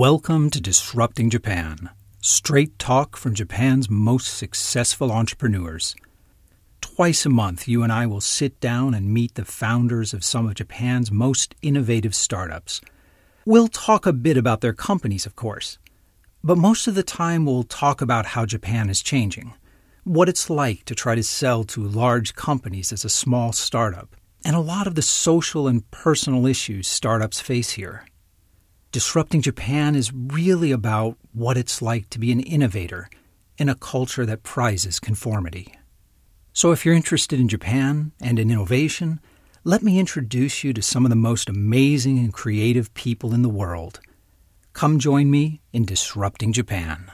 Welcome to Disrupting Japan, straight talk from Japan's most successful entrepreneurs. Twice a month, you and I will sit down and meet the founders of some of Japan's most innovative startups. We'll talk a bit about their companies, of course, but most of the time we'll talk about how Japan is changing, what it's like to try to sell to large companies as a small startup, and a lot of the social and personal issues startups face here. Disrupting Japan is really about what it's like to be an innovator in a culture that prizes conformity. So, if you're interested in Japan and in innovation, let me introduce you to some of the most amazing and creative people in the world. Come join me in Disrupting Japan.